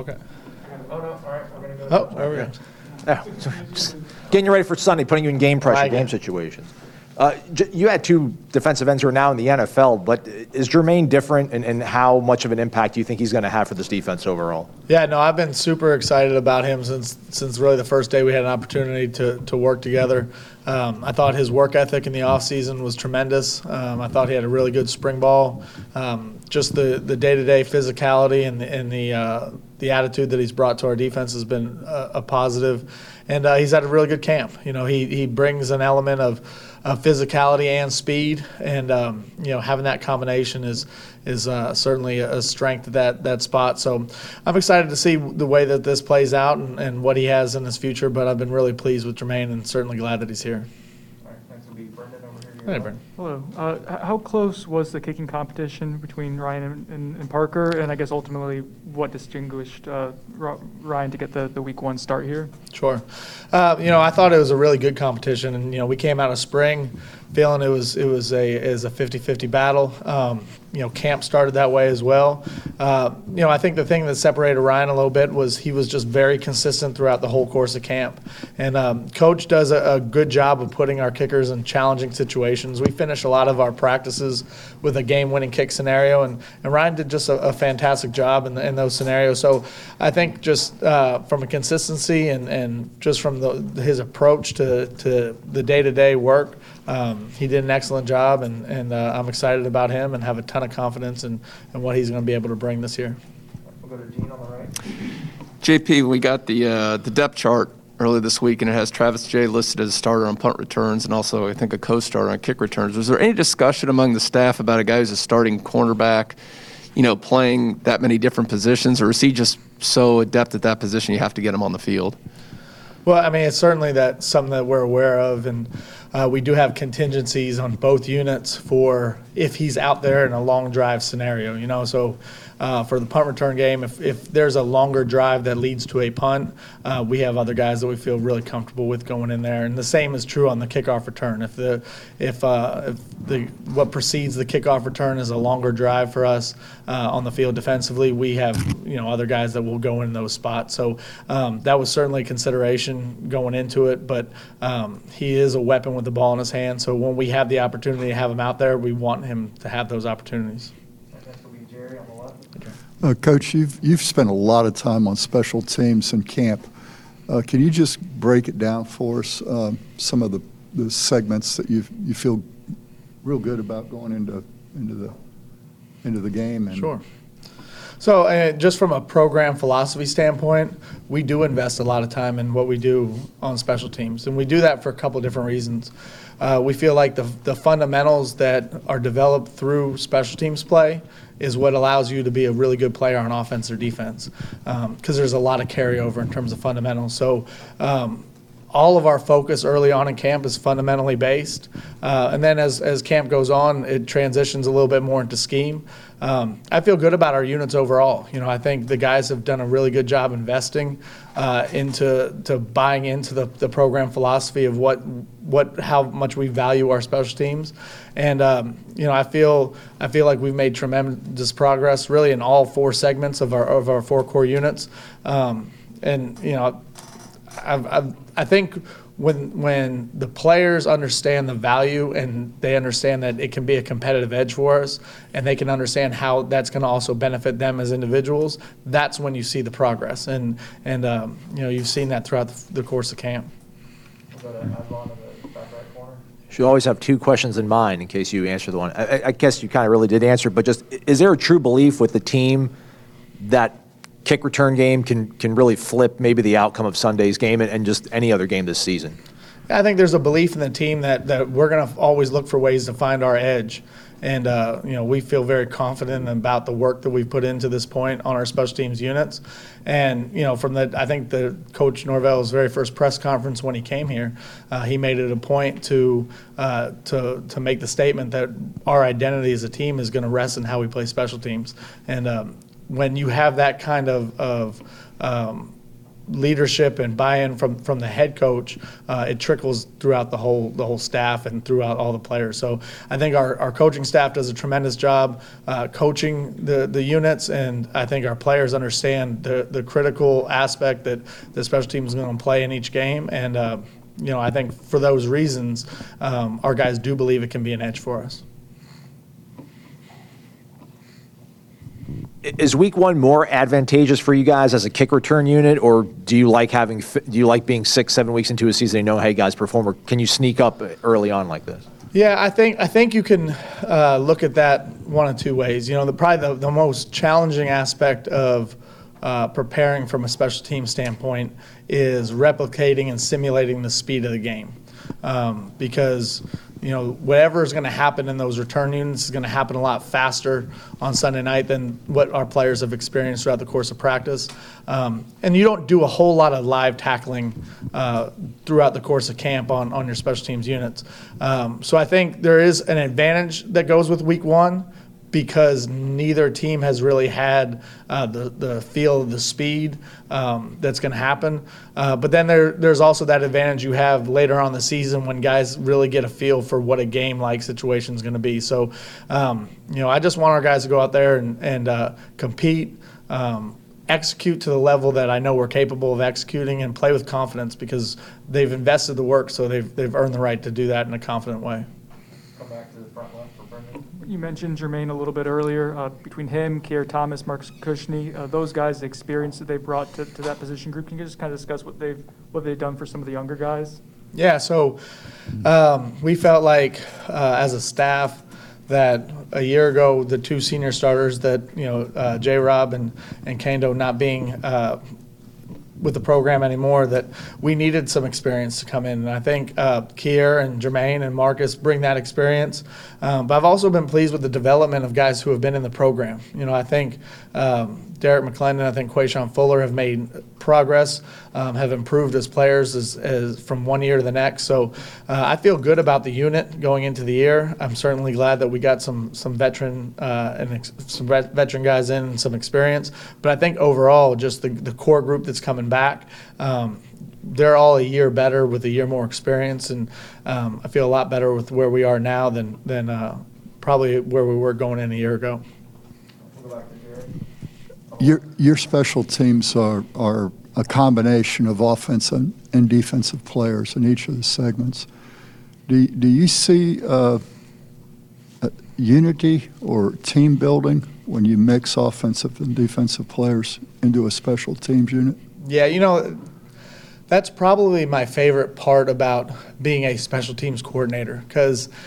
Okay. Oh, no, all right, we're gonna go. Oh, there we go. Yeah, just getting you ready for Sunday, putting you in game pressure, Right. game situations. Uh, j- you had two defensive ends who are now in the NFL, but is Jermaine different, and, and how much of an impact do you think he's going to have for this defense overall? Yeah, no, I've been super excited about him since since really the first day we had an opportunity to, to work together. Um, I thought his work ethic in the offseason was tremendous. Um, I thought he had a really good spring ball. Um, just the, the day-to-day physicality and the, and the, uh, the attitude that he's brought to our defense has been a, a positive. And uh, he's had a really good camp. You know, he, he brings an element of, of physicality and speed, and um, you know, having that combination is is uh, certainly a strength at that that spot. So I'm excited to see the way that this plays out and, and what he has in his future. But I've been really pleased with Jermaine and certainly glad that he's here. All right, be Brendan over here Hey, left. Hello. Uh, how close was the kicking competition between Ryan and, and, and Parker? And I guess ultimately, what distinguished uh, Ryan to get the, the week one start here? Sure. Uh, you know, I thought it was a really good competition, and you know, we came out of spring feeling it was it was a is a 50-50 battle. Um, you know, camp started that way as well. Uh, you know, I think the thing that separated Ryan a little bit was he was just very consistent throughout the whole course of camp, and um, coach does a, a good job of putting our kickers in challenging situations. We finish a lot of our practices with a game-winning kick scenario, and, and Ryan did just a, a fantastic job in, the, in those scenarios. So I think just uh, from a consistency and, and just from the, his approach to, to the day-to-day work, um, he did an excellent job, and, and uh, I'm excited about him and have a ton of confidence in, in what he's going to be able to bring this year. We'll go to Gene on the right. JP, we got the uh, the depth chart early this week, and it has Travis Jay listed as a starter on punt returns, and also I think a co-starter on kick returns. Was there any discussion among the staff about a guy who's a starting cornerback, you know, playing that many different positions, or is he just so adept at that position you have to get him on the field? Well, I mean, it's certainly that something that we're aware of, and uh, we do have contingencies on both units for if he's out there in a long drive scenario. You know, so uh, for the punt return game, if, if there's a longer drive that leads to a punt, uh, we have other guys that we feel really comfortable with going in there, and the same is true on the kickoff return. If the if, uh, if the what precedes the kickoff return is a longer drive for us uh, on the field defensively, we have you know other guys that will go in those spots. So um, that was certainly a consideration going into it, but um, he is a weapon with the ball in his hand. So when we have the opportunity to have him out there, we want him to have those opportunities. Next will be Jerry on the left. Uh, Coach, you've, you've spent a lot of time on special teams in camp. Uh, Can you just break it down for us, um, some of the, the segments that you, you feel real good about going into, into the, into the game? and- Sure. So, just from a program philosophy standpoint, we do invest a lot of time in what we do on special teams, and we do that for a couple of different reasons. Uh, we feel like the, the fundamentals that are developed through special teams play is what allows you to be a really good player on offense or defense, because there's a lot of carryover in terms of fundamentals. So, um, all of our focus early on in camp is fundamentally based. Uh, and then as, as camp goes on, it transitions a little bit more into scheme. Um, I feel good about our units overall. You know, I think the guys have done a really good job investing uh, into to buying into the, the program philosophy of what what how much we value our special teams, and um, you know I feel I feel like we've made tremendous progress really in all four segments of our of our four core units, um, and you know I've, I've, I think when when the players understand the value and they understand that it can be a competitive edge for us, and they can understand how that's going to also benefit them as individuals, that's when you see the progress. And and um, you know you've seen that throughout the, the course of camp. Should always have two questions in mind in case you answer the one. I, I guess you kind of really did answer, but just is there a true belief with the team that kick return game can can really flip maybe the outcome of Sunday's game and, and just any other game this season? I think there's a belief in the team that, that we're going to always look for ways to find our edge. And, uh, you know, we feel very confident about the work that we've put into this point on our special teams units. And, you know, from the, I think the coach Norvell's very first press conference when he came here, uh, he made it a point to, uh, to, to make the statement that our identity as a team is going to rest in how we play special teams. And um, when you have that kind of, of um, leadership and buy-in from from the head coach, uh, it trickles throughout the whole the whole staff and throughout all the players. So I think our, our coaching staff does a tremendous job uh, coaching the the units, and I think our players understand the the critical aspect that the special team is going to play in each game, and uh, you know I think for those reasons, um, our guys do believe it can be an edge for us. Is week one more advantageous for you guys as a kick return unit, or do you like having do you like being six seven weeks into a season and know hey guys perform, or can you sneak up early on like this? Yeah, I think I think you can uh, look at that one of two ways. You know, the probably the, the most challenging aspect of uh, preparing from a special team standpoint is replicating and simulating the speed of the game, um, because you know, whatever is going to happen in those return units is going to happen a lot faster on Sunday night than what our players have experienced throughout the course of practice. Um, and you don't do a whole lot of live tackling uh, throughout the course of camp on, on your special teams units. Um, so I think there is an advantage that goes with week one because neither team has really had uh, the, the feel of the speed um, that's going to happen. Uh, but then there, there's also that advantage you have later on the season when guys really get a feel for what a game like situation is going to be. So, um, you know, I just want our guys to go out there and, and uh, compete. Um, execute to the level that I know we're capable of executing and play with confidence because they've invested the work, so they've, they've earned the right to do that in a confident way. You mentioned Jermaine a little bit earlier. Uh, between him, Keir Thomas, Marcus Cushney, uh, those guys, the experience that they brought to, to that position group. Can you just kind of discuss what they've what they've done for some of the younger guys? Yeah, so um, we felt like uh, as a staff that a year ago the two senior starters that you know uh, J. Rob and and Kaindoh not being uh, with the program anymore that we needed some experience to come in. And I think uh, Keir and Jermaine and Marcus bring that experience. Um, but I've also been pleased with the development of guys who have been in the program. You know, I think um, Derrick McLendon, I think Quashon Fuller have made progress, um, have improved as players as, as from one year to the next. So uh, I feel good about the unit going into the year. I'm certainly glad that we got some some veteran uh, and ex- some veteran guys in and some experience. But I think overall, just the, the core group that's coming back. Um, they're all a year better with a year more experience, and um, I feel a lot better with where we are now than than uh, probably where we were going in a year ago. Your, your special teams are, are a combination of offensive and defensive players in each of the segments. Do, do you see uh, unity or team building when you mix offensive and defensive players into a special teams unit? Yeah, you know, that's probably my favorite part about being a special teams coordinator because –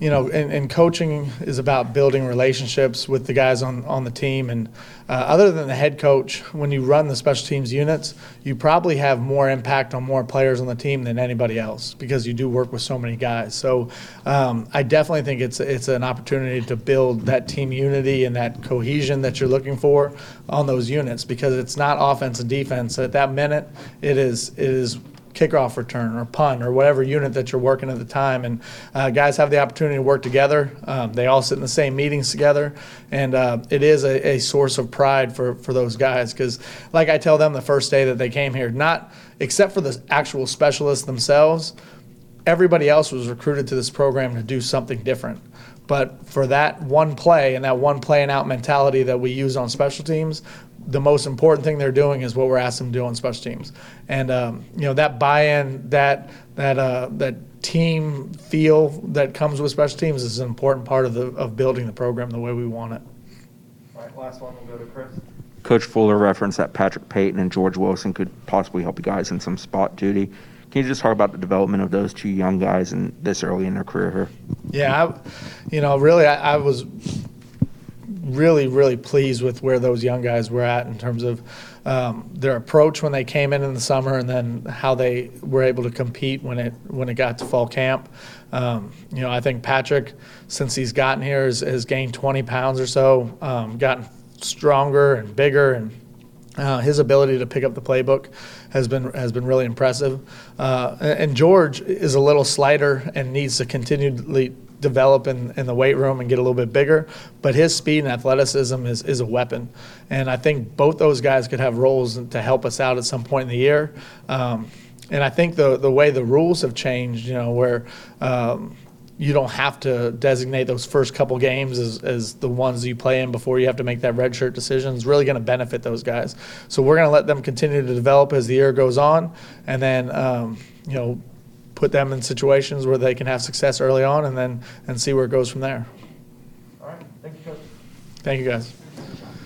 you know, and, and, coaching is about building relationships with the guys on, on the team. And uh, other than the head coach, when you run the special teams units, you probably have more impact on more players on the team than anybody else because you do work with so many guys. So um, I definitely think it's it's an opportunity to build that team unity and that cohesion that you're looking for on those units because it's not offense and defense. At that minute, it is it is kickoff return or punt or whatever unit that you're working at the time. And uh, guys have the opportunity to work together. Um, they all sit in the same meetings together, and uh, it is a, a source of pride for for those guys because, like I tell them the first day that they came here, not except for the actual specialists themselves, everybody else was recruited to this program to do something different. But for that one play and that one play and out mentality that we use on special teams, the most important thing they're doing is what we're asking them to do on special teams. And um, you know that buy-in, that that uh, that team feel that comes with special teams is an important part of the of building the program the way we want it. All right, last one, we'll go to Chris. Coach Fuller referenced that Patrick Payton and George Wilson could possibly help you guys in some spot duty. Can you just talk about the development of those two young guys and this early in their career here? Yeah, I, you know, really, I, I was really, really pleased with where those young guys were at in terms of um, their approach when they came in in the summer, and then how they were able to compete when it when it got to fall camp. Um, you know, I think Patrick, since he's gotten here, has, has gained 20 pounds or so, um, gotten stronger and bigger, and uh, his ability to pick up the playbook has been has been really impressive. Uh, and George is a little slighter and needs to continually develop in, in the weight room and get a little bit bigger. But his speed and athleticism is, is a weapon. And I think both those guys could have roles to help us out at some point in the year. Um, and I think the the way the rules have changed, you know, where um, you don't have to designate those first couple games as, as the ones you play in before you have to make that red shirt decision is really going to benefit those guys. So we're going to let them continue to develop as the year goes on, and then um, you know put them in situations where they can have success early on, and then and see where it goes from there. All right, thank you, Coach. Thank you guys.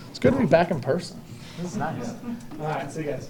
It's good to be back in person. This is nice. All right, see you guys.